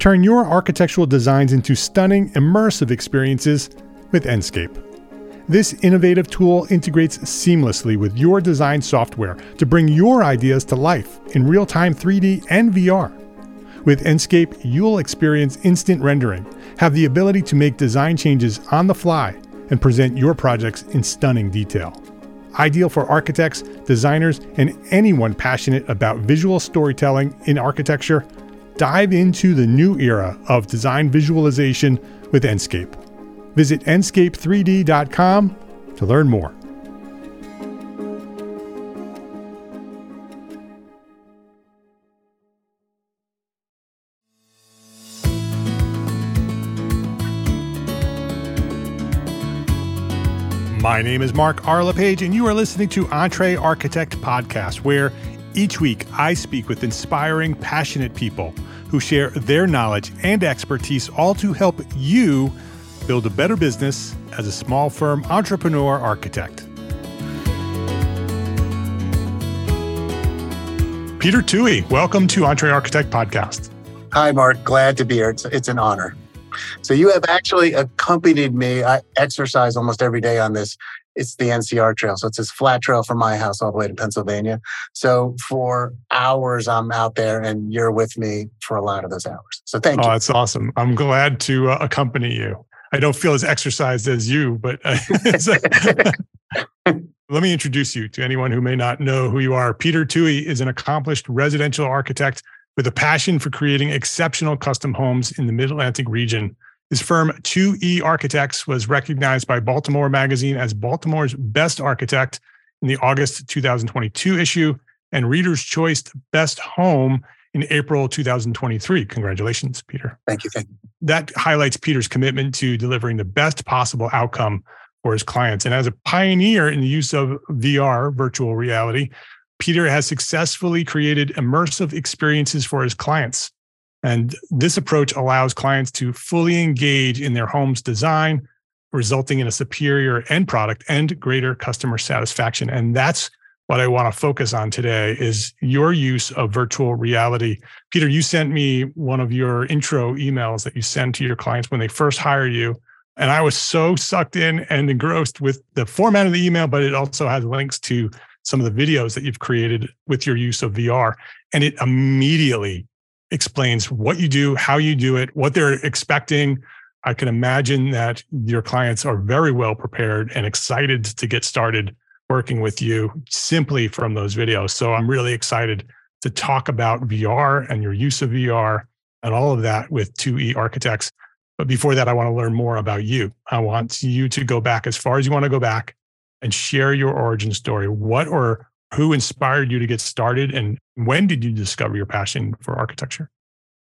Turn your architectural designs into stunning, immersive experiences with Enscape. This innovative tool integrates seamlessly with your design software to bring your ideas to life in real time 3D and VR. With Enscape, you'll experience instant rendering, have the ability to make design changes on the fly, and present your projects in stunning detail. Ideal for architects, designers, and anyone passionate about visual storytelling in architecture, dive into the new era of design visualization with Enscape. Visit enscape3d.com to learn more. My name is Mark R. LePage, and you are listening to Entre Architect Podcast, where each week I speak with inspiring, passionate people who share their knowledge and expertise, all to help you build a better business as a small firm entrepreneur architect. Peter Twohy, welcome to Entre Architect Podcast. Hi, Mark. Glad to be here. It's, it's an honor. So you have actually accompanied me. I exercise almost every day on this. It's the NCR trail. So it's this flat trail from my house all the way to Pennsylvania. So for hours, I'm out there and you're with me for a lot of those hours. So thank oh, you. Oh, that's awesome. I'm glad to uh, accompany you. I don't feel as exercised as you, but uh, let me introduce you to anyone who may not know who you are. Peter Twohy is an accomplished residential architect with a passion for creating exceptional custom homes in the Mid Atlantic region. His firm, 2E Architects, was recognized by Baltimore Magazine as Baltimore's best architect in the August 2022 issue and Reader's Choice Best Home in April 2023. Congratulations, Peter. Thank you. Thank you. That highlights Peter's commitment to delivering the best possible outcome for his clients. And as a pioneer in the use of VR, virtual reality, Peter has successfully created immersive experiences for his clients. And this approach allows clients to fully engage in their home's design, resulting in a superior end product and greater customer satisfaction. And that's what I want to focus on today is your use of virtual reality. Peter, you sent me one of your intro emails that you send to your clients when they first hire you. And I was so sucked in and engrossed with the format of the email, but it also has links to some of the videos that you've created with your use of VR. And it immediately explains what you do, how you do it, what they're expecting. I can imagine that your clients are very well prepared and excited to get started working with you simply from those videos. So I'm really excited to talk about VR and your use of VR and all of that with 2E Architects. But before that, I want to learn more about you. I want you to go back as far as you want to go back and share your origin story. What or who inspired you to get started and when did you discover your passion for architecture?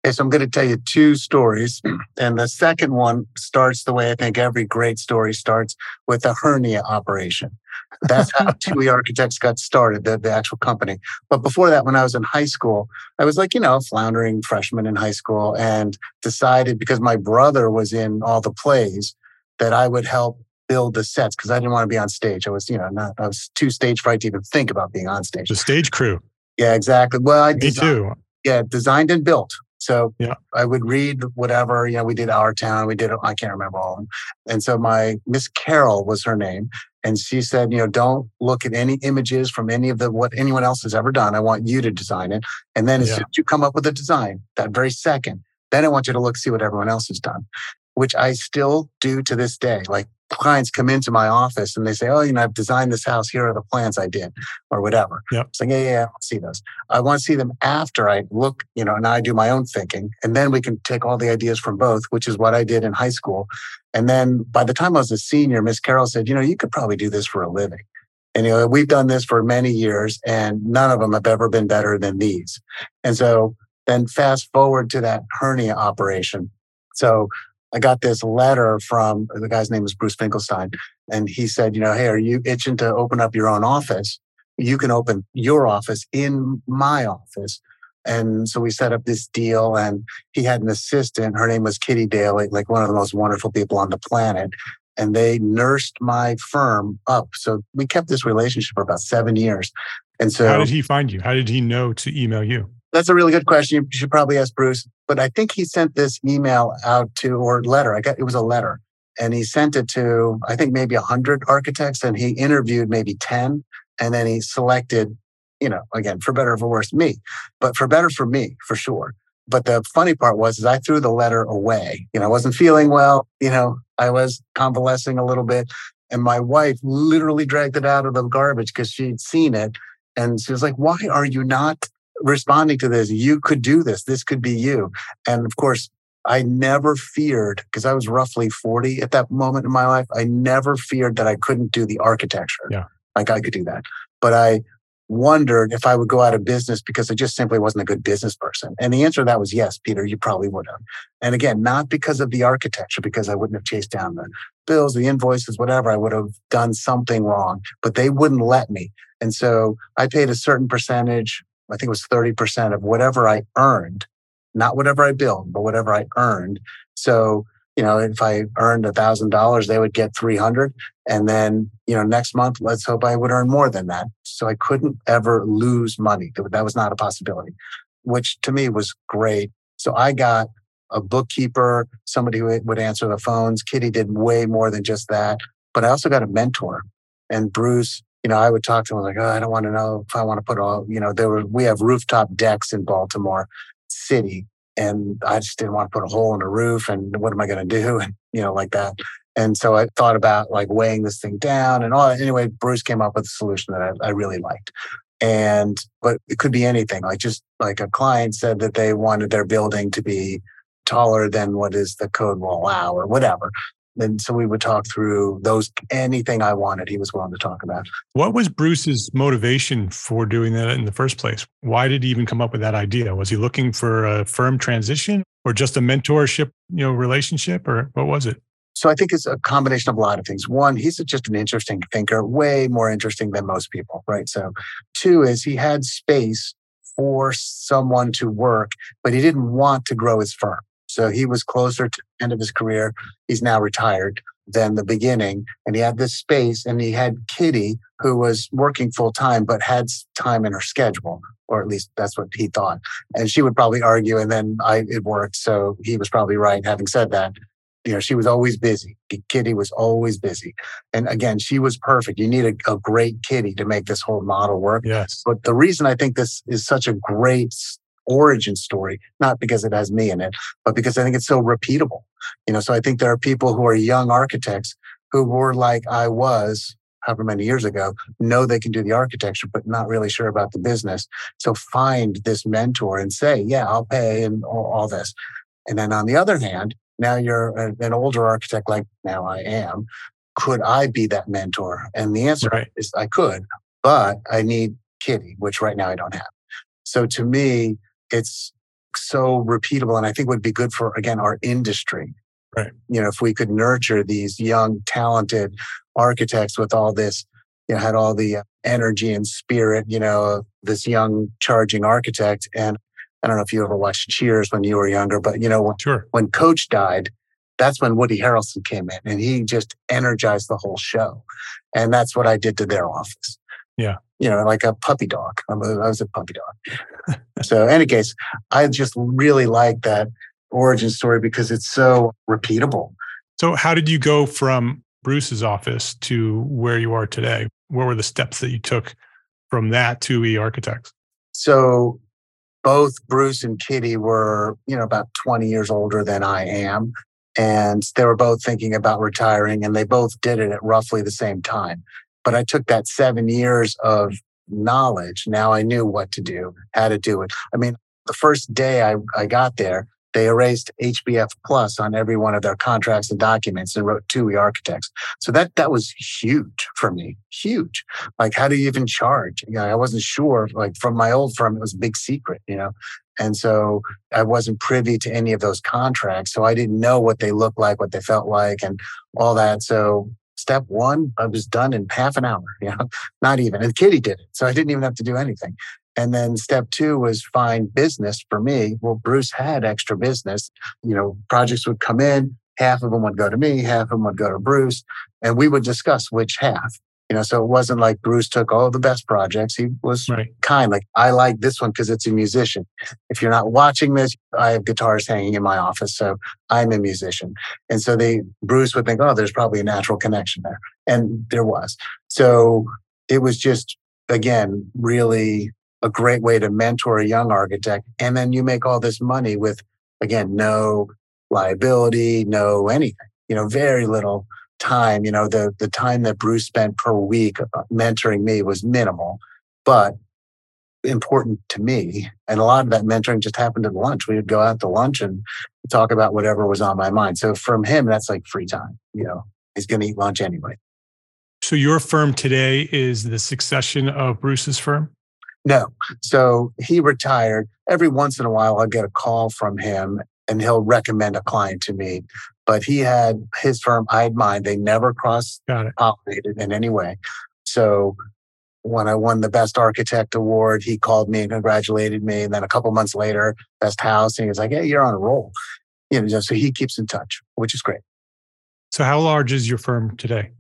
Okay, so I'm going to tell you two stories. And the second one starts the way I think every great story starts with a hernia operation. That's how 2E Architects got started, the, the actual company. But before that, when I was in high school, I was like, you know, floundering freshman in high school and decided because my brother was in all the plays that I would help build the sets because I didn't want to be on stage. I was, you know, not, I was too stage fright to even think about being on stage. The stage crew. Yeah, exactly. Well, I Me designed, too. Yeah, designed and built. So yeah. I would read whatever, you know, we did Our Town, we did, I can't remember all of them. And so my Miss Carol was her name. And she said, you know, don't look at any images from any of the, what anyone else has ever done. I want you to design it. And then as yeah. soon as you come up with a design, that very second, then I want you to look, see what everyone else has done, which I still do to this day. Like clients come into my office and they say, "Oh, you know, I've designed this house. Here are the plans I did, or whatever." Yep. It's like, yeah, yeah, I want to see those. I want to see them after I look, you know, and I do my own thinking, and then we can take all the ideas from both, which is what I did in high school. And then by the time I was a senior, Miss Carol said, "You know, you could probably do this for a living." And you know, we've done this for many years, and none of them have ever been better than these. And so then fast forward to that hernia operation. So I got this letter from the guy's name is Bruce Finkelstein. And he said, you know, hey, are you itching to open up your own office? You can open your office in my office. And so we set up this deal and he had an assistant. Her name was Kitty Daly, like one of the most wonderful people on the planet. And they nursed my firm up. So we kept this relationship for about seven years. And so how did he find you? How did he know to email you? That's a really good question. You should probably ask Bruce. But I think he sent this email out to, or letter. I got it was a letter. And he sent it to, I think maybe 100 architects, and he interviewed maybe 10. And then he selected, you know, again, for better or for worse, me, but for better for me, for sure. But the funny part was, is I threw the letter away. You know, I wasn't feeling well. You know, I was convalescing a little bit. And my wife literally dragged it out of the garbage because she'd seen it. And she was like, why are you not responding to this? You could do this. This could be you. And of course, I never feared, because I was roughly 40 at that moment in my life, I never feared that I couldn't do the architecture. Yeah. Like I could do that. But I wondered if I would go out of business because I just simply wasn't a good business person. And the answer to that was yes, Peter, you probably would have. And again, not because of the architecture, because I wouldn't have chased down the bills, the invoices, whatever. I would have done something wrong, but they wouldn't let me. And so I paid a certain percentage, I think it was 30% of whatever I earned not whatever I billed, but whatever I earned. So, you know, if I earned a thousand dollars, they would get 300. And then, you know, next month, let's hope I would earn more than that. So I couldn't ever lose money. That was not a possibility, which to me was great. So I got a bookkeeper, somebody who would answer the phones. Kitty did way more than just that. But I also got a mentor. And Bruce, you know, I would talk to them like, oh, I don't want to know if I want to put all, you know, there were, we have rooftop decks in Baltimore city and I just didn't want to put a hole in the roof and what am I going to do? And, you know, like that. And so I thought about like weighing this thing down and all. Anyway, Bruce came up with a solution that I, I really liked. And, but it could be anything. Like just like a client said that they wanted their building to be taller than what is the code will allow or whatever. And so we would talk through those, anything I wanted, he was willing to talk about. What was Bruce's motivation for doing that in the first place? Why did he even come up with that idea? Was he looking for a firm transition or just a mentorship, you know, relationship or what was it? So I think it's a combination of a lot of things. One, he's just an interesting thinker, way more interesting than most people, right? So two is he had space for someone to work, but he didn't want to grow his firm. So he was closer to the end of his career. He's now retired than the beginning. And he had this space and he had Kitty, who was working full time, but had time in her schedule, or at least that's what he thought. And she would probably argue, and then I, it worked. So he was probably right. Having said that, you know, she was always busy. Kitty was always busy. And again, she was perfect. You need a, a great kitty to make this whole model work. Yes. But the reason I think this is such a great origin story, not because it has me in it, but because I think it's so repeatable. You know, so I think there are people who are young architects who were like I was however many years ago, know they can do the architecture, but not really sure about the business. So find this mentor and say, yeah, I'll pay and all, all this. And then on the other hand, now you're a, an older architect like now I am. Could I be that mentor? And the answer right. is I could, but I need Kitty, which right now I don't have. So to me, it's so repeatable and I think would be good for, again, our industry. Right. You know, if we could nurture these young, talented architects with all this, you know, had all the energy and spirit, you know, this young charging architect. And I don't know if you ever watched Cheers when you were younger, but you know, when, sure. when Coach died, that's when Woody Harrelson came in and he just energized the whole show. And that's what I did to their office. Yeah you know, like a puppy dog. I was a puppy dog. so, in any case, I just really like that origin story because it's so repeatable. So, how did you go from Bruce's office to where you are today? What were the steps that you took from that to E Architects? So, both Bruce and Kitty were, you know, about 20 years older than I am. And they were both thinking about retiring, and they both did it at roughly the same time. But I took that seven years of knowledge. Now I knew what to do, how to do it. I mean, the first day I, I got there, they erased HBF plus on every one of their contracts and documents and wrote TUI architects. So that that was huge for me. Huge. Like how do you even charge? You know, I wasn't sure. Like from my old firm, it was a big secret, you know. And so I wasn't privy to any of those contracts. So I didn't know what they looked like, what they felt like, and all that. So step one, I was done in half an hour, you know, not even. And Kitty did it. So I didn't even have to do anything. And then step two was find business for me. Well, Bruce had extra business. You know, projects would come in, half of them would go to me, half of them would go to Bruce, and we would discuss which half. You know, so it wasn't like Bruce took all the best projects. He was Right. kind. Like I like this one because it's a musician. If you're not watching this, I have guitars hanging in my office, so I'm a musician. And so they Bruce would think, oh, there's probably a natural connection there, and there was. So it was just again really a great way to mentor a young architect, and then you make all this money with again no liability, no anything. You know, very little time. You know, the the time that Bruce spent per week uh, mentoring me was minimal, but important to me. And a lot of that mentoring just happened at lunch. We would go out to lunch and talk about whatever was on my mind. So from him, that's like free time. You know, he's going to eat lunch anyway. So your firm today is the succession of Bruce's firm? No. So he retired. Every once in a while, I'll get a call from him and he'll recommend a client to me. But he had his firm, I had mine. They never cross pollinated in any way. So when I won the best architect award, he called me and congratulated me. And then a couple months later, best house, and he was like, "Hey, you're on a roll." You know, so he keeps in touch, which is great. So how large is your firm today?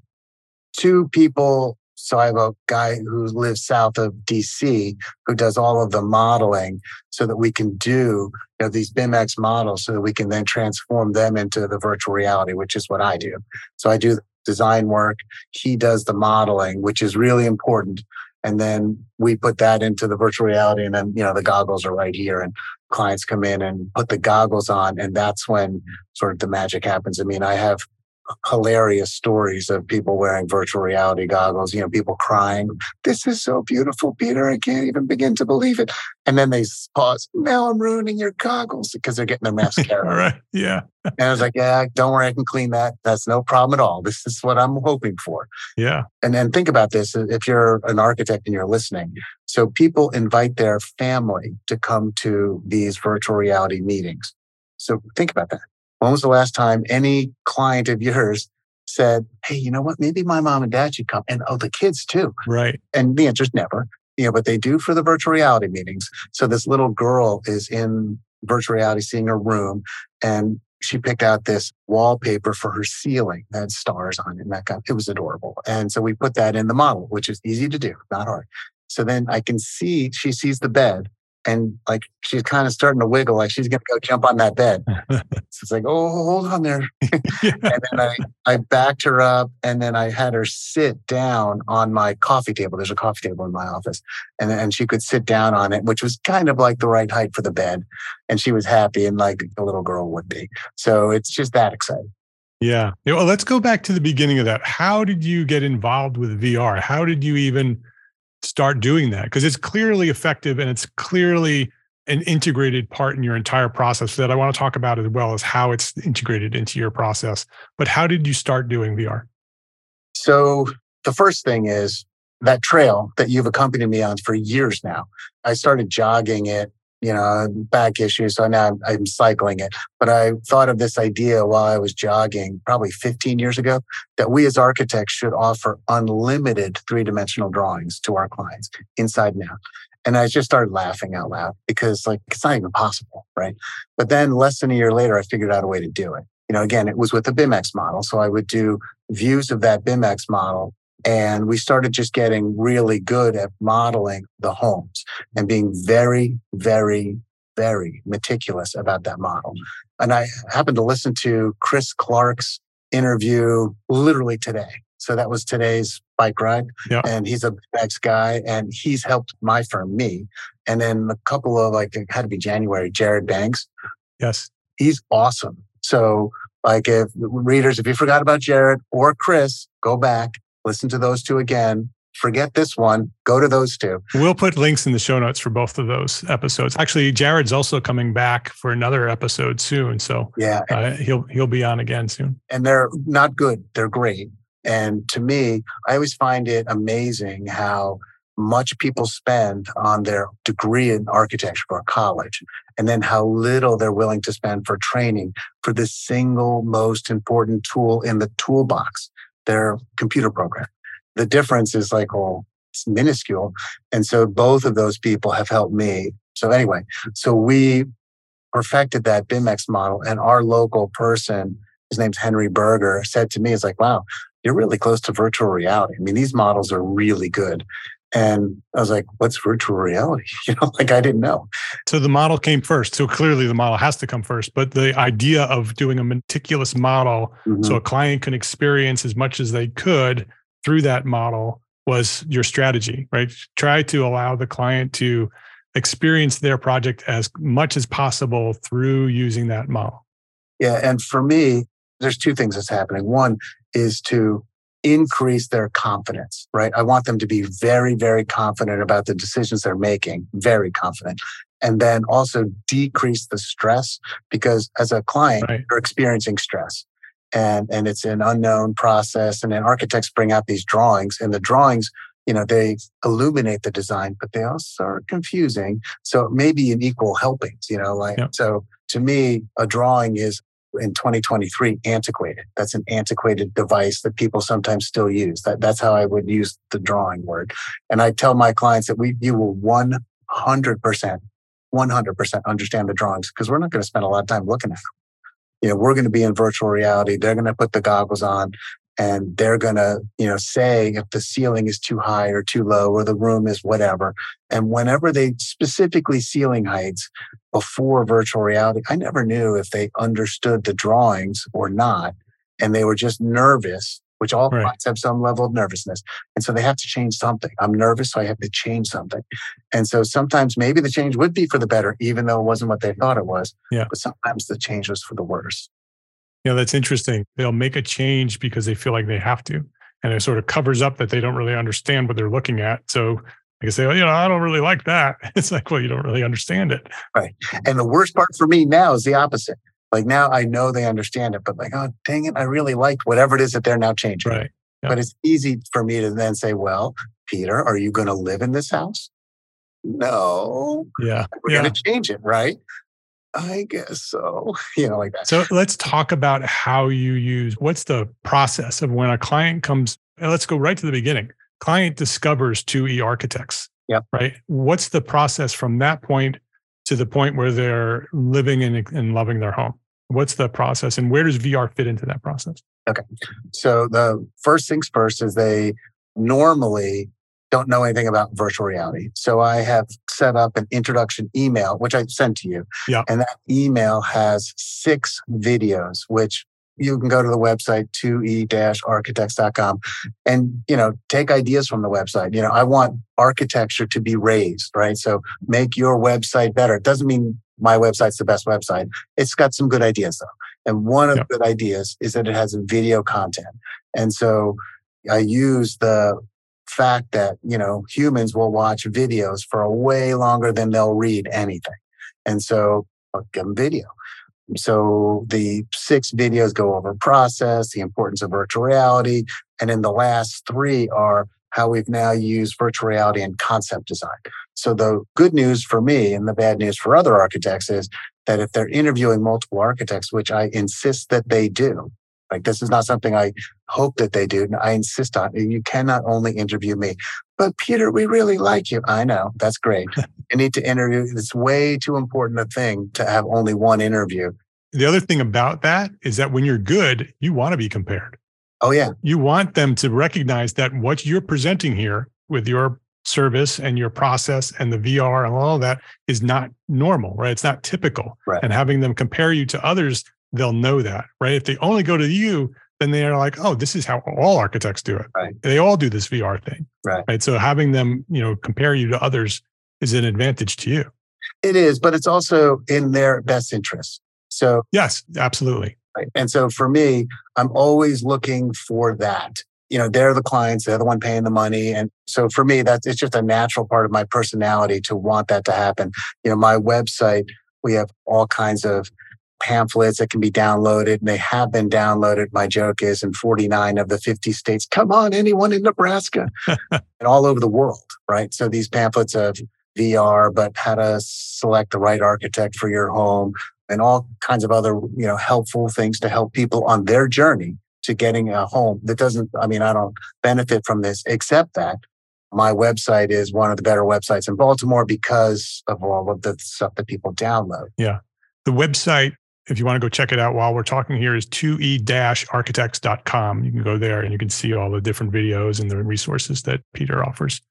Two people. So I have a guy who lives south of DC who does all of the modeling so that we can do you know, these BIMX models so that we can then transform them into the virtual reality, which is what I do. So I do design work. He does the modeling, which is really important. And then we put that into the virtual reality. And then, you know, the goggles are right here and clients come in and put the goggles on. And that's when sort of the magic happens. I mean, I have hilarious stories of people wearing virtual reality goggles, you know, people crying, This is so beautiful, Peter. I can't even begin to believe it. And then they pause, Now I'm ruining your goggles because they're getting their mascara. All right. Yeah. And I was like, Yeah, don't worry, I can clean that. That's no problem at all. This is what I'm hoping for. Yeah. And then think about this if you're an architect and you're listening. So people invite their family to come to these virtual reality meetings. So think about that. When was the last time any client of yours said, Hey, you know what? Maybe my mom and dad should come. And oh, the kids too. Right. And the answer is never, you know, but they do for the virtual reality meetings. So this little girl is in virtual reality seeing her room and she picked out this wallpaper for her ceiling that had stars on it. And that got, it was adorable. And so we put that in the model, which is easy to do, not hard. So then I can see, she sees the bed and like she's kind of starting to wiggle, like she's going to go jump on that bed. so it's like, oh, hold on there. yeah. And then I, I backed her up and then I had her sit down on my coffee table. There's a coffee table in my office. And, and she could sit down on it, which was kind of like the right height for the bed. And she was happy and like a little girl would be. So it's just that exciting. Yeah, Well, let's go back to the beginning of that. How did you get involved with VR? How did you even start doing that? Because it's clearly effective and it's clearly an integrated part in your entire process that I want to talk about as well as how it's integrated into your process. But how did you start doing VR? So the first thing is that trail that you've accompanied me on for years now. I started jogging it, you know, back issues. So now I'm, cycling it. But I thought of this idea while I was jogging probably 15 years ago that we as architects should offer unlimited three dimensional drawings to our clients inside out. And I just started laughing out loud because like it's not even possible, right? But then less than a year later, I figured out a way to do it. You know, again, it was with the BIMX model. So I would do views of that BIMX model and we started just getting really good at modeling the homes and being very, very, very meticulous about that model. Mm-hmm. And I happened to listen to Chris Clark's interview literally today. So that was today's bike ride. Yeah. And he's a BIMX guy and he's helped my firm, me. And then a couple of like, it had to be January, Jared Banks. Yes. He's awesome. So like if readers, if you forgot about Jared or Chris, go back, listen to those two again. Forget this one. Go to those two. We'll put links in the show notes for both of those episodes. Actually, Jared's also coming back for another episode soon, so Yeah. uh, he'll he'll be on again soon. and they're not good. They're great. And to me, I always find it amazing how much people spend on their degree in architecture or college, and then how little they're willing to spend for training for the single most important tool in the toolbox, their computer program. The difference is like, well, it's minuscule. And so both of those people have helped me. So anyway, so we perfected that BIMX model and our local person, his name's Henry Berger, said to me, "It's like, wow, you're really close to virtual reality. I mean, these models are really good. And I was like, what's virtual reality? You know, like I didn't know. So the model came first. So clearly the model has to come first. But the idea of doing a meticulous model mm-hmm. so a client can experience as much as they could through that model was your strategy, right? Try to allow the client to experience their project as much as possible through using that model. Yeah. And for me, there's two things that's happening. One is to increase their confidence, right? I want them to be very, very confident about the decisions they're making, very confident. And then also decrease the stress because as a client, right. you're experiencing stress. And, and it's an unknown process. And then architects bring out these drawings, and the drawings, you know, they illuminate the design, but they also are confusing. So it may be an equal helpings, you know, like, yep. so to me, a drawing is in 2023 antiquated. That's an antiquated device that people sometimes still use. That, that's how I would use the drawing word. And I tell my clients that we you will 100%, 100% understand the drawings because we're not going to spend a lot of time looking at them. You know, we're going to be in virtual reality. They're going to put the goggles on and they're going to, you know, say if the ceiling is too high or too low or the room is whatever. And whenever they specifically ceiling heights before virtual reality, I never knew if they understood the drawings or not. And they were just nervous, which all right. clients have some level of nervousness. And so they have to change something. I'm nervous, so I have to change something. And so sometimes maybe the change would be for the better, even though it wasn't what they thought it was. Yeah. But sometimes the change was for the worse. Yeah, that's interesting. They'll make a change because they feel like they have to. And it sort of covers up that they don't really understand what they're looking at. So I can say, well, you know, I don't really like that. It's like, well, you don't really understand it. Right. And the worst part for me now is the opposite. Like now I know they understand it, but like, oh, dang it, I really liked whatever it is that they're now changing. Right. Yep. But it's easy for me to then say, well, Peter, are you going to live in this house? No. Yeah. We're yeah. going to change it, right? I guess so. You know, like that. So let's talk about how you use what's the process of when a client comes. Let's go right to the beginning. Client discovers 2E architects. Yep. Right. What's the process from that point to the point where they're living and, and loving their home? What's the process and where does VR fit into that process? Okay. So the first things first is they normally don't know anything about virtual reality. So I have set up an introduction email, which I sent to you. Yeah. And that email has six videos, which you can go to the website 2e-architects.com and you know take ideas from the website you know i want architecture to be raised right so make your website better it doesn't mean my website's the best website it's got some good ideas though and one of yep. the good ideas is that it has video content and so i use the fact that, you know, humans will watch videos for a way longer than they'll read anything. And so I'll give them video. So the six videos go over process, the importance of virtual reality. And then the last three are how we've now used virtual reality in concept design. So the good news for me and the bad news for other architects is that if they're interviewing multiple architects, which I insist that they do, like this is not something I hope that they do. I insist on You cannot only interview me. But Peter, we really like you. I know. That's great. you need to interview. It's way too important a thing to have only one interview. The other thing about that is that when you're good, you want to be compared. Oh, yeah. You want them to recognize that what you're presenting here with your service and your process and the VR and all that is not normal, right? It's not typical. Right. And having them compare you to others they'll know that, right? If they only go to you, then they are like, oh, this is how all architects do it. Right. They all do this VR thing. Right. Right. So having them, you know, compare you to others is an advantage to you. It is, but it's also in their best interest. So yes, absolutely. Right. And so for me, I'm always looking for that. You know, they're the clients, they're the one paying the money. And so for me, that's it's just a natural part of my personality to want that to happen. You know, my website, we have all kinds of pamphlets that can be downloaded and they have been downloaded. My joke is in 49 of the 50 states, come on, anyone in Nebraska and all over the world, right? So these pamphlets of VR, but how to select the right architect for your home and all kinds of other, you know, helpful things to help people on their journey to getting a home that doesn't, I mean, I don't benefit from this except that my website is one of the better websites in Baltimore because of all of the stuff that people download. Yeah. The website if you want to go check it out while we're talking here, is 2e-architects.com. You can go there and you can see all the different videos and the resources that Peter offers.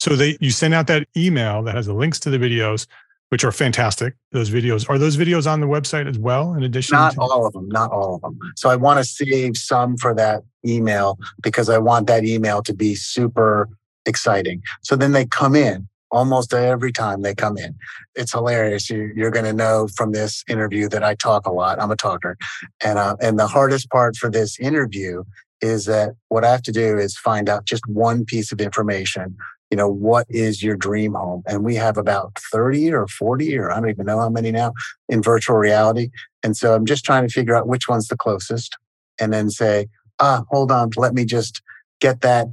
So they you send out that email that has the links to the videos, which are fantastic. Those videos are those videos on the website as well. In addition, not to- all of them, not all of them. So I want to save some for that email because I want that email to be super exciting. So then they come in almost every time they come in. It's hilarious. You, are going to know from this interview that I talk a lot. I'm a talker, and uh, and the hardest part for this interview is that what I have to do is find out just one piece of information. You know, what is your dream home? And we have about 30 or 40, or I don't even know how many now in virtual reality. And so I'm just trying to figure out which one's the closest and then say, ah, hold on, let me just get that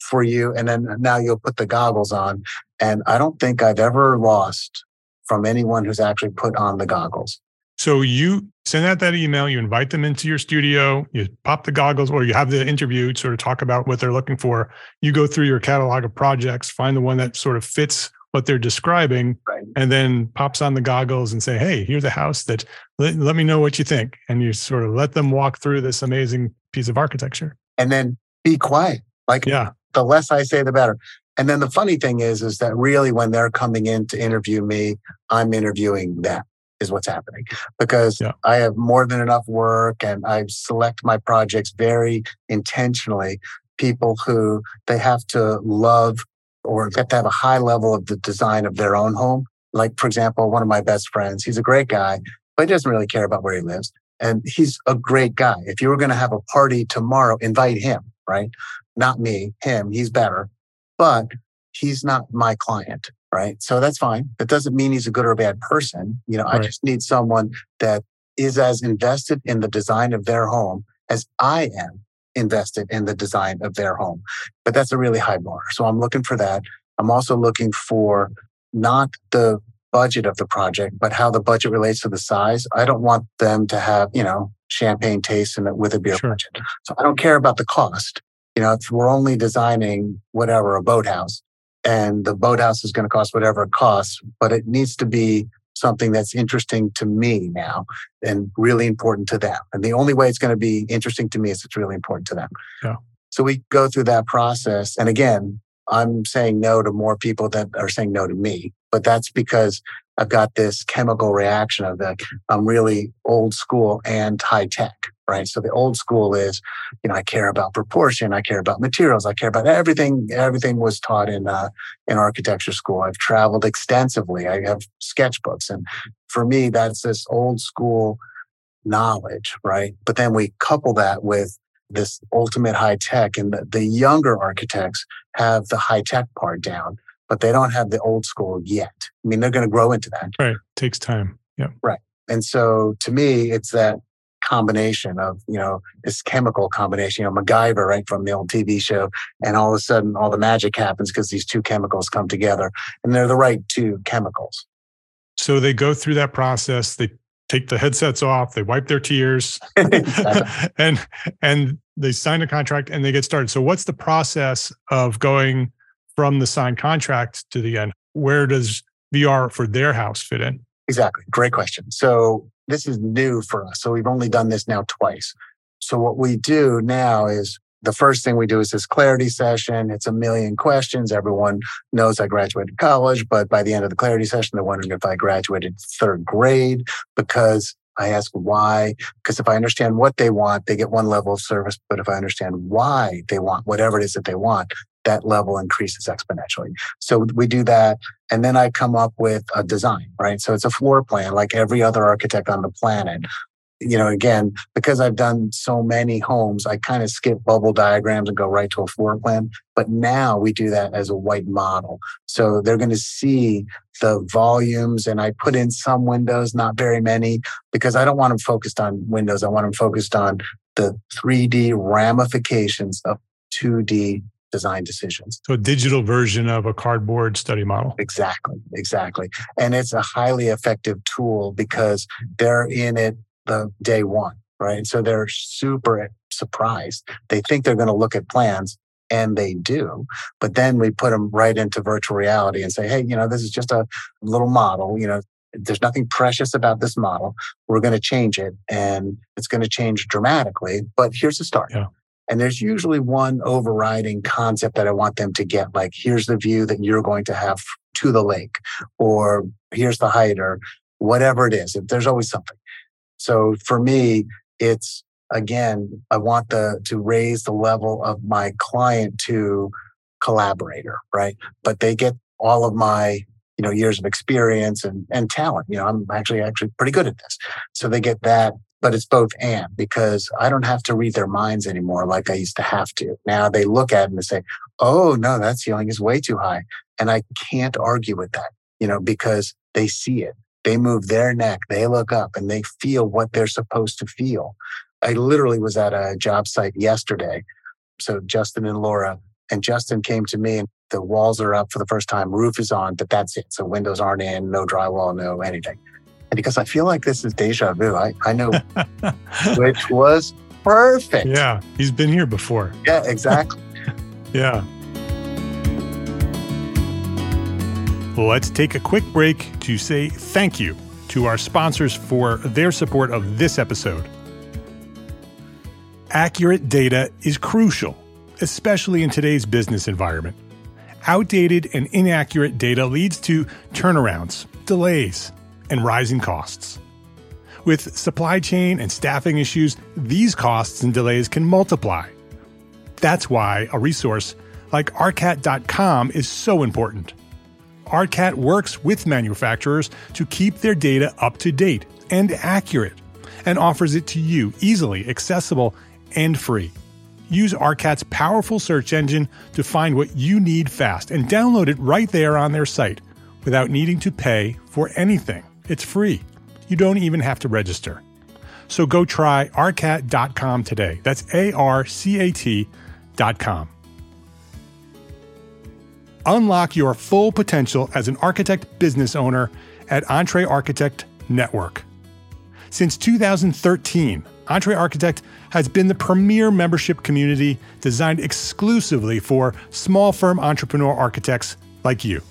for you. And then now you'll put the goggles on. And I don't think I've ever lost from anyone who's actually put on the goggles. So you send out that email, you invite them into your studio, you pop the goggles, or you have the interview, sort of talk about what they're looking for. You go through your catalog of projects, find the one that sort of fits what they're describing, right. and then pops on the goggles and say, "Hey, here's a house that let, let me know what you think." And you sort of let them walk through this amazing piece of architecture. And then be quiet. Like yeah the less I say, the better. And then the funny thing is, is that really when they're coming in to interview me, I'm interviewing them is what's happening because yeah. I have more than enough work and I select my projects very intentionally. People who they have to love or have to have a high level of the design of their own home. Like, for example, one of my best friends, he's a great guy, but he doesn't really care about where he lives. And he's a great guy. If you were going to have a party tomorrow, invite him, right? Not me, him, he's better, but he's not my client, right? So that's fine. That doesn't mean he's a good or a bad person. You know, right. I just need someone that is as invested in the design of their home as I am invested in the design of their home. But that's a really high bar. So I'm looking for that. I'm also looking for not the budget of the project, but how the budget relates to the size. I don't want them to have, you know, champagne taste in it with a beer sure. budget. So I don't care about the cost. You know, if we're only designing whatever, a boathouse, and the boathouse is going to cost whatever it costs, but it needs to be something that's interesting to me now and really important to them. And the only way it's going to be interesting to me is it's really important to them. Yeah. So we go through that process. And again, I'm saying no to more people that are saying no to me, but that's because I've got this chemical reaction of that I'm really old school and high tech right? So the old school is, you know, I care about proportion, I care about materials, I care about everything. Everything was taught in uh, in architecture school. I've traveled extensively. I have sketchbooks, and for me, that's this old school knowledge, right? But then we couple that with this ultimate high tech, and the, the younger architects have the high tech part down, but they don't have the old school yet. I mean, they're going to grow into that. Right. Takes time. Yeah. Right. And so to me, it's that combination of, you know, this chemical combination, you know, MacGyver, right, from the old TV show. And all of a sudden, all the magic happens because these two chemicals come together and they're the right two chemicals. So they go through that process. They take the headsets off, they wipe their tears, and and they sign a contract and they get started. So what's the process of going from the signed contract to the end? Where does VR for their house fit in? Exactly. Great question. So this is new for us. So we've only done this now twice. So what we do now is the first thing we do is this clarity session. It's a million questions. Everyone knows I graduated college, but by the end of the clarity session, they're wondering if I graduated third grade because I ask why. Because if I understand what they want, they get one level of service. But if I understand why they want whatever it is that they want, that level increases exponentially. So we do that. And then I come up with a design, right? So it's a floor plan like every other architect on the planet. You know, again, because I've done so many homes, I kind of skip bubble diagrams and go right to a floor plan. But now we do that as a white model. So they're going to see the volumes and I put in some windows, not very many, because I don't want them focused on windows. I want them focused on the 3D ramifications of 2D design decisions. So a digital version of a cardboard study model. Exactly, exactly. And it's a highly effective tool because they're in it the day one, right? So they're super surprised. They think they're going to look at plans and they do. But then we put them right into virtual reality and say, hey, you know, this is just a little model, you know, there's nothing precious about this model. We're going to change it and it's going to change dramatically, but here's the start. Yeah. And there's usually one overriding concept that I want them to get like, here's the view that you're going to have to the lake, or here's the height, or whatever it is. There's always something. So for me, it's again, I want the to raise the level of my client to collaborator, right? But they get all of my you know years of experience and and talent. You know, I'm actually actually pretty good at this, so they get that. But it's both and because I don't have to read their minds anymore like I used to have to. Now they look at it and say, "Oh no, that ceiling is way too high," and I can't argue with that. You know, because they see it. They move their neck, they look up, and they feel what they're supposed to feel. I literally was at a job site yesterday. So Justin and Laura, and Justin came to me and the walls are up for the first time, roof is on, but that's it. So windows aren't in, no drywall, no anything. And because I feel like this is deja vu, I, I know which was perfect. Yeah, he's been here before. Yeah, exactly. yeah. Let's take a quick break to say thank you to our sponsors for their support of this episode accurate data is crucial, especially in today's business environment. Outdated and inaccurate data leads to turnarounds, delays, and rising costs. With supply chain and staffing issues, these costs and delays can multiply. That's why a resource like ARCAT.com is so important. ARCAT works with manufacturers to keep their data up to date and accurate and offers it to you easily accessible and free. Use ARCAT's powerful search engine to find what you need fast and download it right there on their site without needing to pay for anything. It's free. You don't even have to register. So go try arcat.com today. That's A R C A T.com. Unlock your full potential as an architect business owner at Entre Architect Network. Since 2013, Entre Architect has been the premier membership community designed exclusively for small firm entrepreneur architects like you.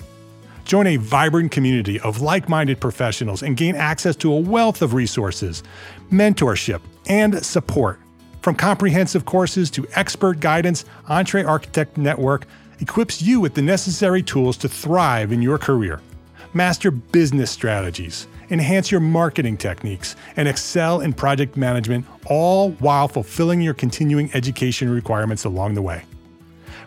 Join a vibrant community of like minded professionals and gain access to a wealth of resources, mentorship, and support. From comprehensive courses to expert guidance, Entre Architect Network equips you with the necessary tools to thrive in your career. Master business strategies enhance your marketing techniques, and excel in project management, all while fulfilling your continuing education requirements along the way.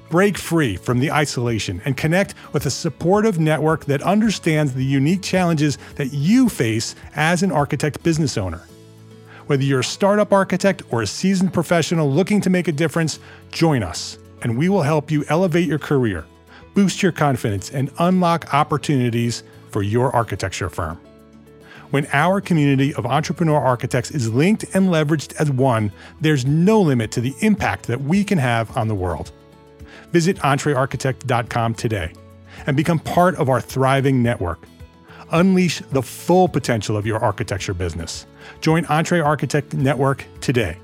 Break free from the isolation and connect with a supportive network that understands the unique challenges that you face as an architect business owner. Whether you're a startup architect or a seasoned professional looking to make a difference, join us, and we will help you elevate your career, boost your confidence, and unlock opportunities for your architecture firm. When our community of entrepreneur architects is linked and leveraged as one, there's no limit to the impact that we can have on the world. Visit entrearchitect.com today and become part of our thriving network. Unleash the full potential of your architecture business. Join Entre Architect Network today,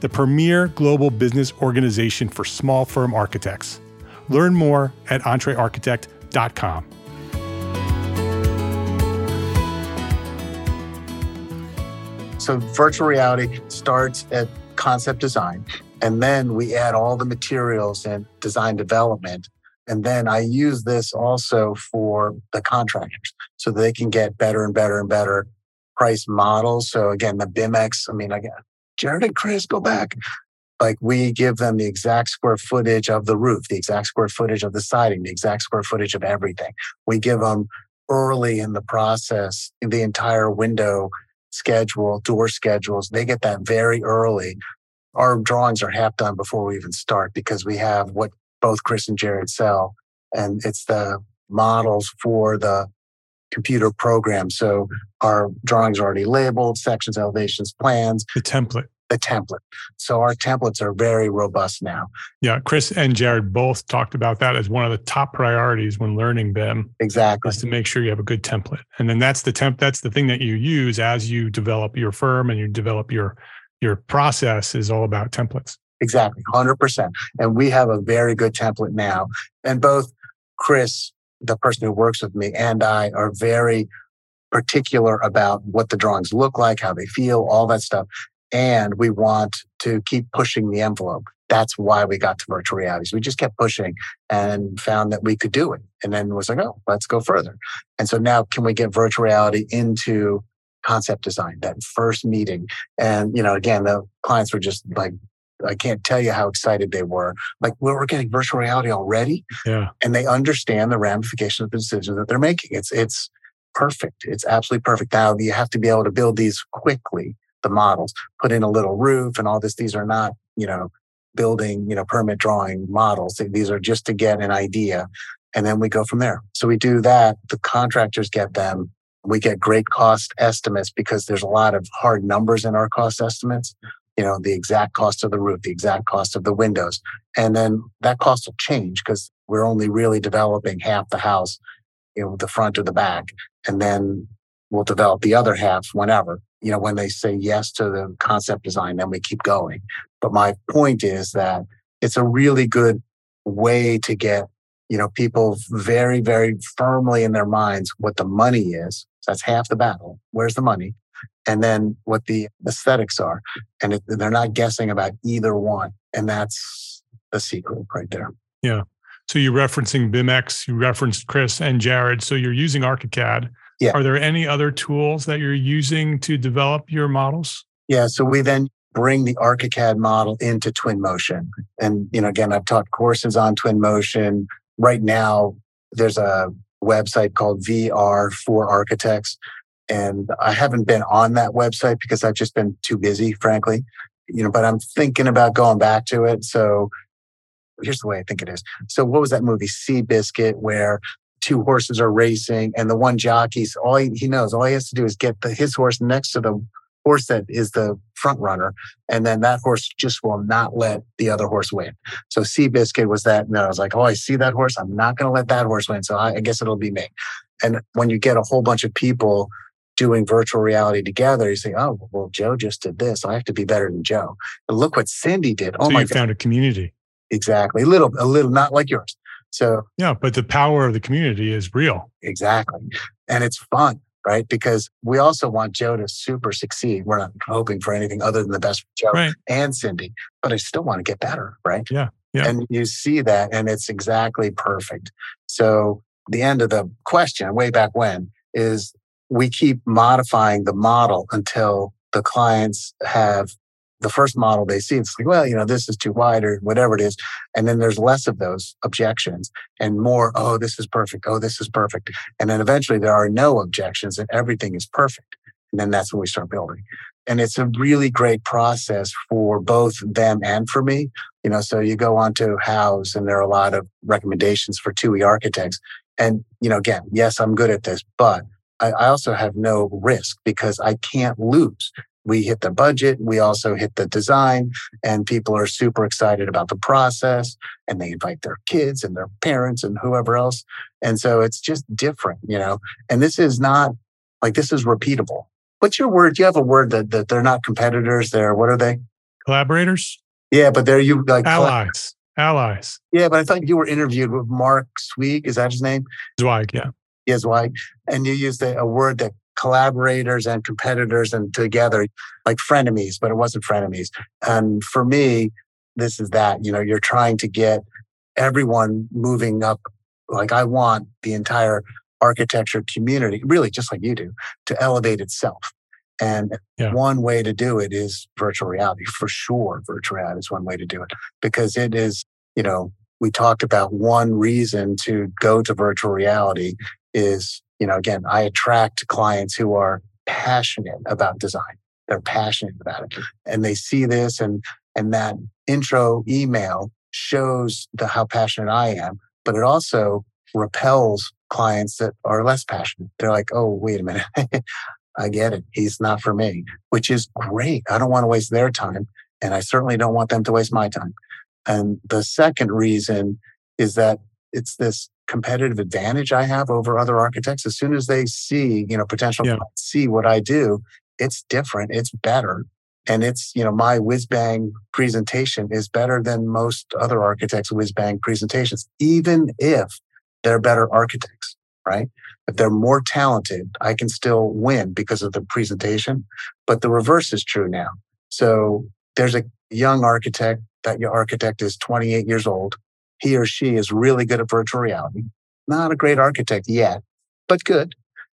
the premier global business organization for small firm architects. Learn more at entrearchitect.com. So virtual reality starts at concept design, and then we add all the materials and design development. And then I use this also for the contractors so they can get better and better and better price models. So again, the BIMX, I mean, again, Jared and Chris, go back. Like we give them the exact square footage of the roof, the exact square footage of the siding, the exact square footage of everything. We give them early in the process the entire window schedule, door schedules. They get that very early. Our drawings are half done before we even start because we have what both Chris and Jared sell, and it's the models for the computer program. So our drawings are already labeled, sections, elevations, plans. The template the template. So our templates are very robust now. Yeah, Chris and Jared both talked about that as one of the top priorities when learning BIM. Exactly. Is to make sure you have a good template. And then that's the temp that's the thing that you use as you develop your firm and you develop your your process is all about templates. Exactly. 100%. And we have a very good template now. And both Chris, the person who works with me, and I are very particular about what the drawings look like, how they feel, all that stuff. And we want to keep pushing the envelope. That's why we got to virtual realities. We just kept pushing and found that we could do it. And then was like, oh, let's go further. And so now can we get virtual reality into concept design, that first meeting? And, you know, again, the clients were just like, I can't tell you how excited they were. Like, well, we're getting virtual reality already. Yeah. And they understand the ramifications of the decisions that they're making. It's, it's, perfect. It's absolutely perfect. Now you have to be able to build these quickly, the models, put in a little roof and all this. These are not, you know, building, you know, permit drawing models. These are just to get an idea. And then we go from there. So we do that. The contractors get them. We get great cost estimates because there's a lot of hard numbers in our cost estimates. You know, the exact cost of the roof, the exact cost of the windows. And then that cost will change because we're only really developing half the house, you know, the front or the back. And then we'll develop the other half whenever you know, when they say yes to the concept design, then we keep going. But my point is that it's a really good way to get, you know, people very, very firmly in their minds what the money is. That's half the battle. Where's the money? And then what the aesthetics are. And it, they're not guessing about either one. And that's the secret right there. Yeah. So you're referencing BIMX, you referenced Chris and Jared. So you're using ArchiCAD. Yeah. Are there any other tools that you're using to develop your models? Yeah. So we then bring the ArchiCAD model into Twinmotion. And, you know, again, I've taught courses on Twinmotion. Right now, there's a website called VR for Architects. And I haven't been on that website because I've just been too busy, frankly. You know, but I'm thinking about going back to it. So here's the way I think it is. So what was that movie, Seabiscuit, where two horses are racing and the one jockey's all he, he knows all he has to do is get the, his horse next to the horse that is the front runner and then that horse just will not let the other horse win so seabiscuit was that And i was like oh i see that horse i'm not going to let that horse win so I, I guess it'll be me and when you get a whole bunch of people doing virtual reality together, you say, "Oh, well, Joe just did this. I have to be better than Joe." And look what Cindy did. Oh so my! You God. found a community. Exactly, a little, a little, not like yours. So, yeah, but the power of the community is real. Exactly. And it's fun, right? Because we also want Joe to super succeed. We're not hoping for anything other than the best for Joe right. and Cindy, but I still want to get better, right? Yeah. Yeah. And you see that, and it's exactly perfect. So, the end of the question, way back when, is we keep modifying the model until the clients have the first model they see, it's like, well, you know, this is too wide or whatever it is. And then there's less of those objections and more, oh, this is perfect. Oh, this is perfect. And then eventually there are no objections and everything is perfect. And then that's when we start building. And it's a really great process for both them and for me. You know, so you go onto Houzz and there are a lot of recommendations for 2E architects. And, you know, again, yes, I'm good at this, but I also have no risk because I can't lose we hit the budget. We also hit the design, and people are super excited about the process. And they invite their kids and their parents and whoever else. And so it's just different, you know. And this is not like this is repeatable. What's your word? Do you have a word that, that they're not competitors? They're what are they? Collaborators. Yeah, but they're you like allies. Allies. Yeah, but I thought you were interviewed with Mark Zweig. Is that his name? Zweig, yeah. Yeah, Zweig. And you used a, a word that collaborators and competitors and together like frenemies, but it wasn't frenemies. And for me, this is that, you know, you're trying to get everyone moving up. Like I want the entire architecture community, really just like you do, to elevate itself. And yeah. one way to do it is virtual reality. For sure, virtual reality is one way to do it because it is, you know, we talked about one reason to go to virtual reality is you know, again, I attract clients who are passionate about design. They're passionate about it. And they see this and and that intro email shows the how passionate I am, but it also repels clients that are less passionate. They're like, oh, wait a minute. I get it. He's not for me, which is great. I don't want to waste their time. And I certainly don't want them to waste my time. And the second reason is that it's this competitive advantage I have over other architects. As soon as they see, you know, potential yeah. see what I do, it's different, it's better. And it's, you know, my whiz bang presentation is better than most other architects' whiz bang presentations, even if they're better architects. right? If they're more talented, I can still win because of the presentation. But the reverse is true now. So there's a young architect, that your architect is 28 years old. He or she is really good at virtual reality. Not a great architect yet, but good.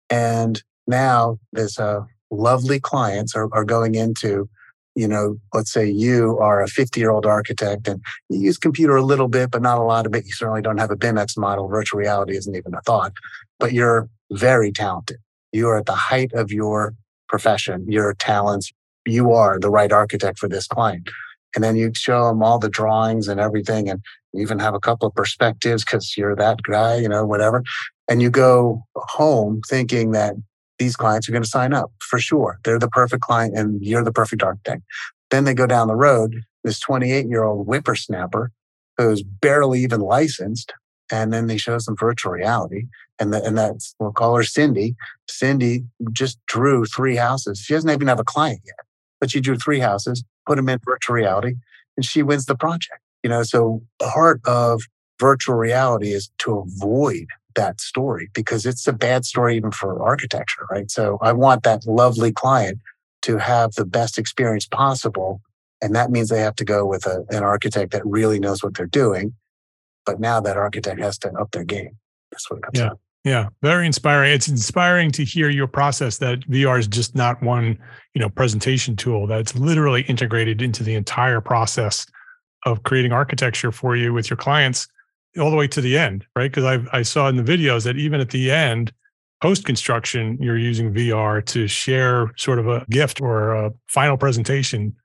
And now there's a uh, lovely clients are, are going into you know, let's say you are a 50 year old architect and you use computer a little bit, but not a lot of it. You certainly don't have a BIMX model. Virtual reality isn't even a thought, but you're very talented. You are at the height of your profession, your talents. You are the right architect for this client. And then you show them all the drawings and everything, and even have a couple of perspectives because you're that guy, you know, whatever. And you go home thinking that these clients are going to sign up for sure. They're the perfect client and you're the perfect architect. Then they go down the road, this 28 year old whippersnapper who's barely even licensed. And then they show some virtual reality. And, the, and that's, we'll call her Cindy. Cindy just drew three houses. She doesn't even have a client yet, but she drew three houses, put them in virtual reality, and she wins the project. You know, so part of virtual reality is to avoid that story because it's a bad story even for architecture, right? So I want that lovely client to have the best experience possible. And that means they have to go with a, an architect that really knows what they're doing. But now that architect has to up their game. That's what it comes yeah. out. Yeah, very inspiring. It's inspiring to hear your process that VR is just not one, you know, presentation tool, that it's literally integrated into the entire process of creating architecture for you with your clients all the way to the end, right? Because I I saw in the videos that even at the end, post construction, you're using VR to share sort of a gift or a final presentation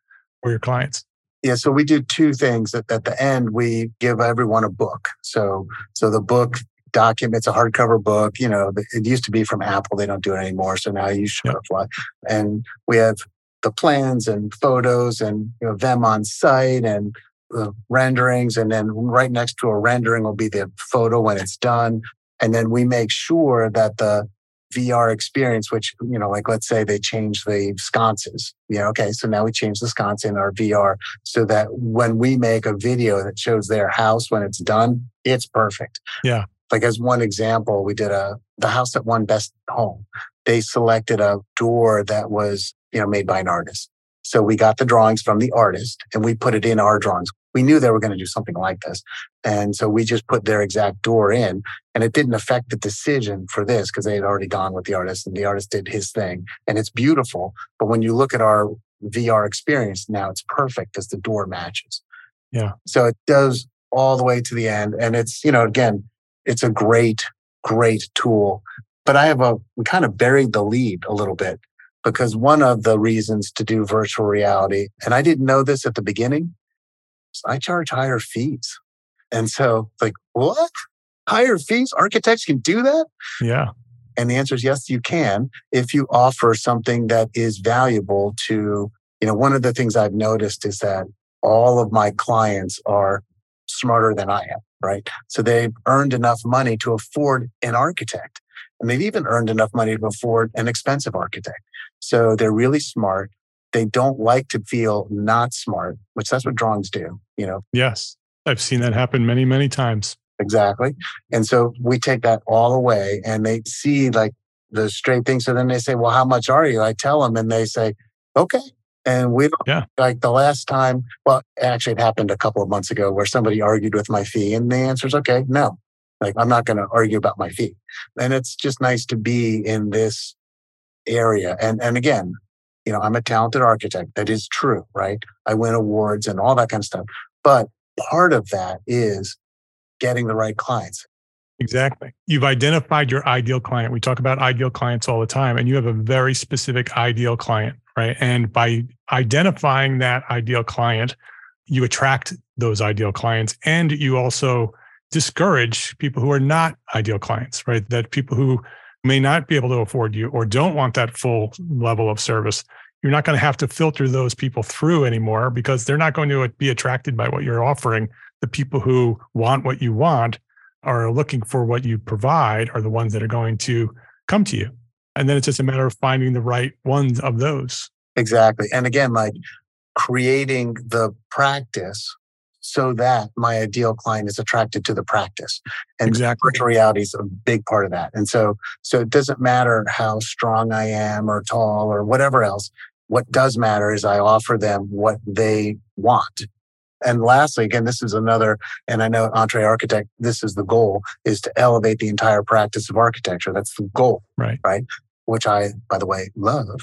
for your clients. Yeah, so we do two things. At, at the end, we give everyone a book. So so the book documents a hardcover book. You know, it used to be from Apple. They don't do it anymore. So now I use Shutterfly, yep. and we have the plans and photos and you know, them on site and the renderings, and then right next to a rendering will be the photo when it's done. And then we make sure that the VR experience, which, you know, like let's say they change the sconces. Yeah, okay, so now we change the sconce in our VR so that when we make a video that shows their house when it's done, it's perfect. Yeah. Like as one example, we did a the house that won best home. They selected a door that was, you know, made by an artist. So we got the drawings from the artist and we put it in our drawings. We knew they were going to do something like this. And so we just put their exact door in and it didn't affect the decision for this because they had already gone with the artist and the artist did his thing and it's beautiful. But when you look at our VR experience now, it's perfect because the door matches. Yeah. So it does all the way to the end. And it's, you know, again, it's a great, great tool. But I have a, we kind of buried the lead a little bit because one of the reasons to do virtual reality, and I didn't know this at the beginning, I charge higher fees. And so, like, what? Higher fees? Architects can do that? Yeah. And the answer is yes, you can if you offer something that is valuable to, you know, one of the things I've noticed is that all of my clients are smarter than I am, right? So they've earned enough money to afford an architect. And they've even earned enough money to afford an expensive architect. So they're really smart. They don't like to feel not smart, which that's what drawings do, you know? Yes. I've seen that happen many, many times. Exactly. And so we take that all away and they see like the straight thing. So then they say, well, how much are you? I tell them and they say, okay. And we yeah. like the last time, well, actually it happened a couple of months ago where somebody argued with my fee and the answer is okay, no. Like I'm not going to argue about my fee. And it's just nice to be in this area. And, and again, you know, I'm a talented architect. That is true, right? I win awards and all that kind of stuff. But part of that is getting the right clients. Exactly. You've identified your ideal client. We talk about ideal clients all the time, and you have a very specific ideal client, right? And by identifying that ideal client, you attract those ideal clients and you also discourage people who are not ideal clients, right? That people who may not be able to afford you or don't want that full level of service, you're not going to have to filter those people through anymore because they're not going to be attracted by what you're offering. The people who want what you want are looking for what you provide are the ones that are going to come to you. And then it's just a matter of finding the right ones of those. Exactly. And again, like creating the practice so that my ideal client is attracted to the practice. And exactly. virtual reality is a big part of that. And so, so it doesn't matter how strong I am or tall or whatever else. What does matter is I offer them what they want. And lastly, again, this is another, and I know EntreArchitect, this is the goal, is to elevate the entire practice of architecture. That's the goal. Right. Right. Which I, by the way, love.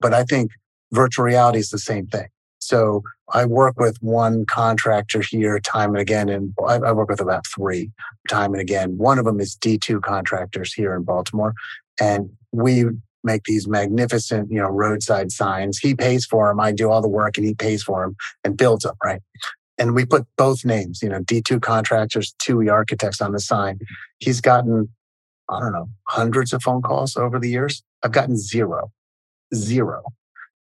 But I think virtual reality is the same thing. So I work with one contractor here time and again, and I, work with about three time and again. One of them is D2 contractors here in Baltimore. And we make these magnificent, you know, roadside signs. He pays for them. I do all the work and he pays for them and builds them, right? And we put both names, you know, D2 contractors, 2E architects on the sign. He's gotten, I don't know, hundreds of phone calls over the years. I've gotten zero, zero.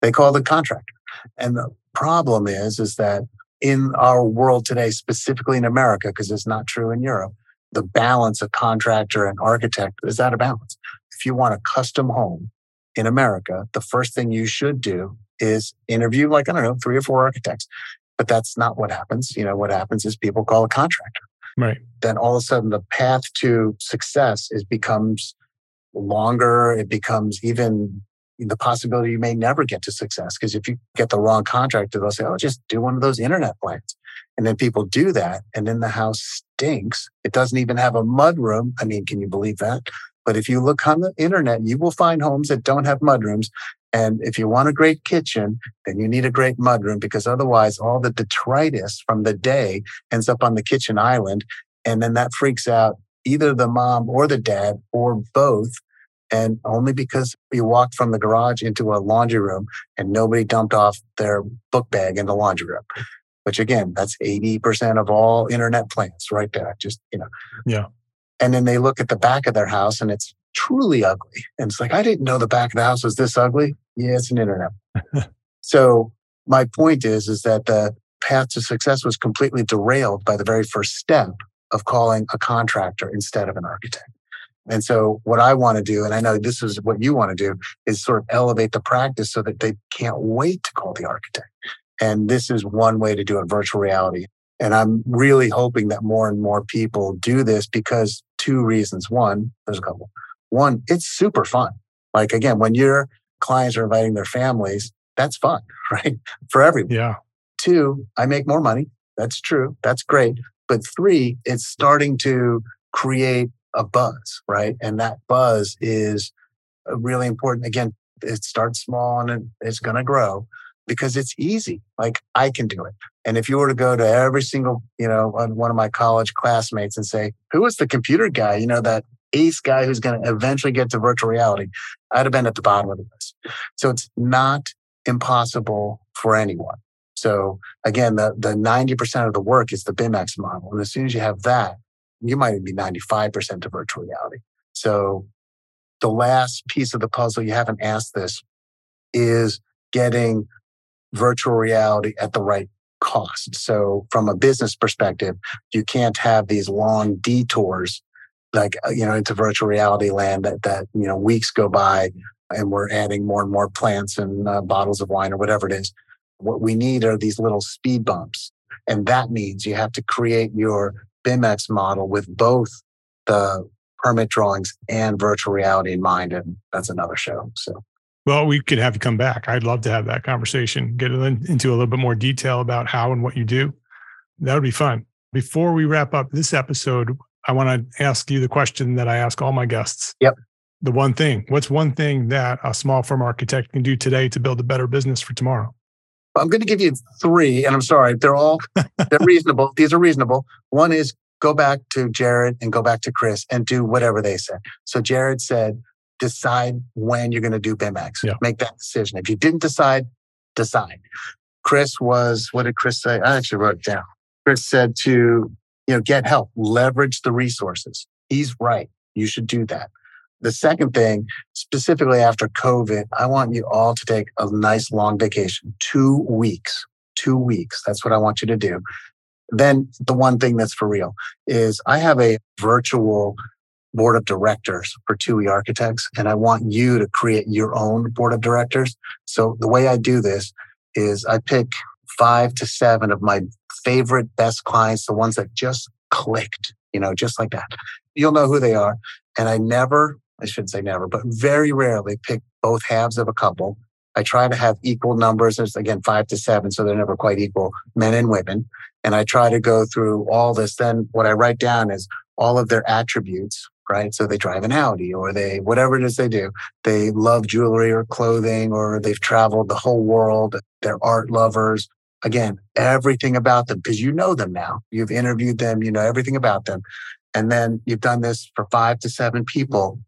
They call the contractor. And the problem is, is that in our world today, specifically in America, because it's not true in Europe, the balance of contractor and architect is out of balance. If you want a custom home in America, the first thing you should do is interview, like, I don't know, three or four architects. But that's not what happens. You know, what happens is people call a contractor. Right. Then all of a sudden the path to success is becomes longer. It becomes even the possibility you may never get to success. Because if you get the wrong contractor, they'll say, oh, just do one of those internet plans. And then people do that. And then the house stinks. It doesn't even have a mud room. I mean, can you believe that? But if you look on the internet, you will find homes that don't have mudrooms. And if you want a great kitchen, then you need a great mudroom because otherwise all the detritus from the day ends up on the kitchen island. And then that freaks out either the mom or the dad or both and only because you walked from the garage into a laundry room and nobody dumped off their book bag in the laundry room. Which again, that's 80% of all internet plans right there. Just, you know. Yeah. And then they look at the back of their house and it's truly ugly. And it's like, I didn't know the back of the house was this ugly. Yeah, it's an internet. so my point is, is that the path to success was completely derailed by the very first step of calling a contractor instead of an architect. And so what I want to do, and I know this is what you want to do, is sort of elevate the practice so that they can't wait to call the architect. And this is one way to do it virtual reality. And I'm really hoping that more and more people do this because two reasons. One, there's a couple. One, it's super fun. Like again, when your clients are inviting their families, that's fun, right? For everyone. Yeah. Two, I make more money. That's true. That's great. But three, it's starting to create a buzz, right? And that buzz is uh, really important. Again, it starts small and it's going to grow because it's easy. Like I can do it. And if you were to go to every single, you know, one of my college classmates and say, who was the computer guy? You know, that ace guy who's going to eventually get to virtual reality, I'd have been at the bottom of the list. So it's not impossible for anyone. So again, the, the 90% of the work is the BIMX model. And as soon as you have that, you might be 95% of virtual reality. So the last piece of the puzzle, you haven't asked this, is getting virtual reality at the right cost. So from a business perspective, you can't have these long detours like, uh, you know, into virtual reality land that, that, you know, weeks go by and we're adding more and more plants and uh, bottles of wine or whatever it is. What we need are these little speed bumps. And that means you have to create your BIMX model with both the permit drawings and virtual reality in mind. And that's another show. So, well, we could have you come back. I'd love to have that conversation, get into a little bit more detail about how and what you do. That would be fun. Before we wrap up this episode, I want to ask you the question that I ask all my guests. Yep. The one thing, what's one thing that a small firm architect can do today to build a better business for tomorrow? I'm going to give you three, and I'm sorry, they're all they're reasonable. These are reasonable. One is go back to Jared and go back to Chris and do whatever they said. So Jared said, decide when you're going to do BIMX. Yeah. Make that decision. If you didn't decide, decide. Chris was, what did Chris say? I actually wrote it down. Chris said to, you know, get help, leverage the resources. He's right. You should do that. The second thing, specifically after COVID, I want you all to take a nice long vacation, two weeks, two weeks. That's what I want you to do. Then the one thing that's for real is I have a virtual board of directors for 2E architects, and I want you to create your own board of directors. So the way I do this is I pick five to seven of my favorite best clients, the ones that just clicked, you know, just like that. You'll know who they are. And I never, I shouldn't say never, but very rarely pick both halves of a couple. I try to have equal numbers. There's again five to seven, so they're never quite equal, men and women. And I try to go through all this. Then what I write down is all of their attributes, right? So they drive an Audi or they, whatever it is they do, they love jewelry or clothing or they've traveled the whole world. They're art lovers. Again, everything about them because you know them now. You've interviewed them, you know everything about them. And then you've done this for five to seven people.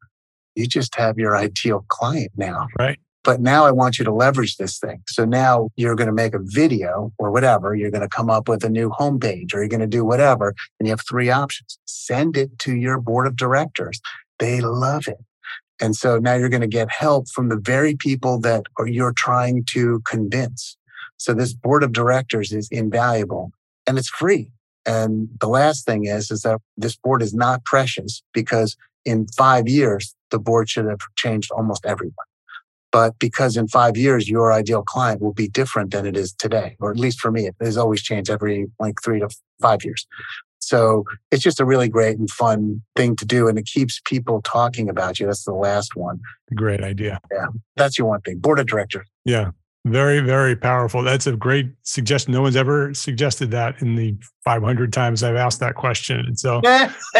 You just have your ideal client now. Right. But now I want you to leverage this thing. So now you're going to make a video or whatever. You're going to come up with a new homepage or you're going to do whatever. And you have three options. Send it to your board of directors. They love it. And so now you're going to get help from the very people that you're trying to convince. So this board of directors is invaluable and it's free. And the last thing is, is that this board is not precious because in five years, the board should have changed almost everyone. But because in five years, your ideal client will be different than it is today, or at least for me, it has always changed every like three to five years. So it's just a really great and fun thing to do. And it keeps people talking about you. That's the last one. Great idea. Yeah. That's your one thing. Board of directors. Yeah. Very, very powerful. That's a great suggestion. No one's ever suggested that in the 500 times I've asked that question. And so,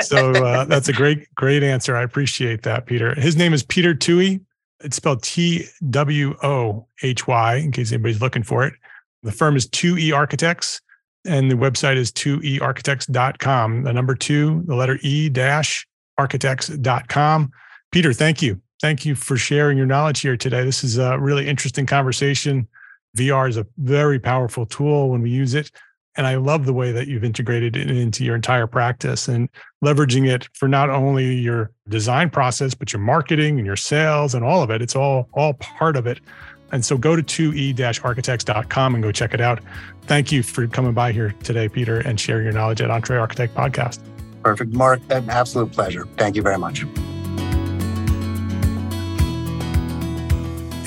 so uh, that's a great, great answer. I appreciate that, Peter. His name is Peter Twohy. It's spelled T W O H Y, in case anybody's looking for it. The firm is 2E Architects, and the website is 2earchitects.com. The number two, the letter E dash architects.com. Peter, thank you. Thank you for sharing your knowledge here today. This is a really interesting conversation. VR is a very powerful tool when we use it. And I love the way that you've integrated it into your entire practice and leveraging it for not only your design process, but your marketing and your sales and all of it. It's all all part of it. And so go to 2e-architects.com and go check it out. Thank you for coming by here today, Peter, and sharing your knowledge at EntreArchitect Podcast. Perfect. Mark, an absolute pleasure. Thank you very much.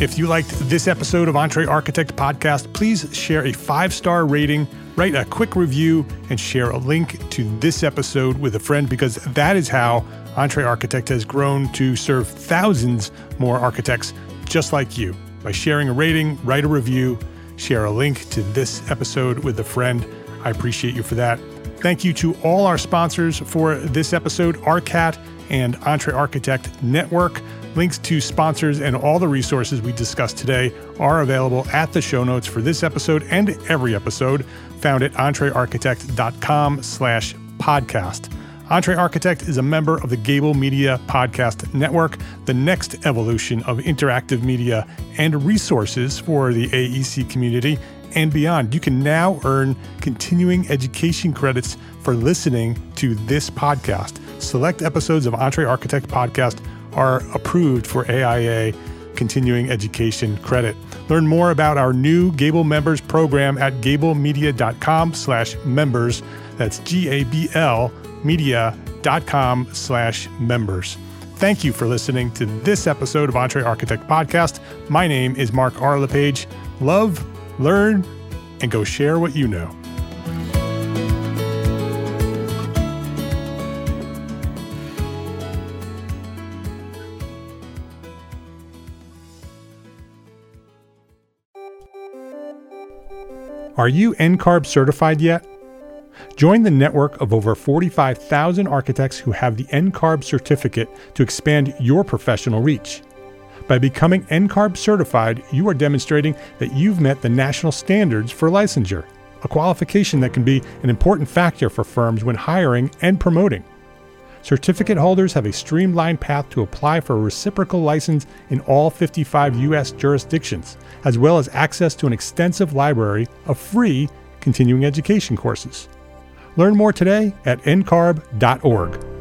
If you liked this episode of EntreArchitect Podcast, please share a five star rating, write a quick review, and share a link to this episode with a friend because that is how EntreArchitect has grown to serve thousands more architects just like you. By sharing a rating, write a review, share a link to this episode with a friend. I appreciate you for that. Thank you to all our sponsors for this episode ARCAT and Entree Architect Network. Links to sponsors and all the resources we discussed today are available at the show notes for this episode and every episode found at entrearchitect.com slash podcast. EntreArchitect is a member of the Gable Media Podcast Network, the next evolution of interactive media and resources for the AEC community and beyond. You can now earn continuing education credits for listening to this podcast. Select episodes of EntreArchitect Podcast are approved for AIA continuing education credit. Learn more about our new Gable members program at gablemedia.com slash members. That's G-A-B-L media.com slash members. Thank you for listening to this episode of EntreArchitect Podcast. My name is Mark R. LePage. Love, learn, and go share what you know. Are you NCARB certified yet? Join the network of over 45,000 architects who have the NCARB certificate to expand your professional reach. By becoming NCARB certified, you are demonstrating that you've met the national standards for licensure, a qualification that can be an important factor for firms when hiring and promoting. Certificate holders have a streamlined path to apply for a reciprocal license in all 55 U.S. jurisdictions, as well as access to an extensive library of free continuing education courses. Learn more today at ncarb.org.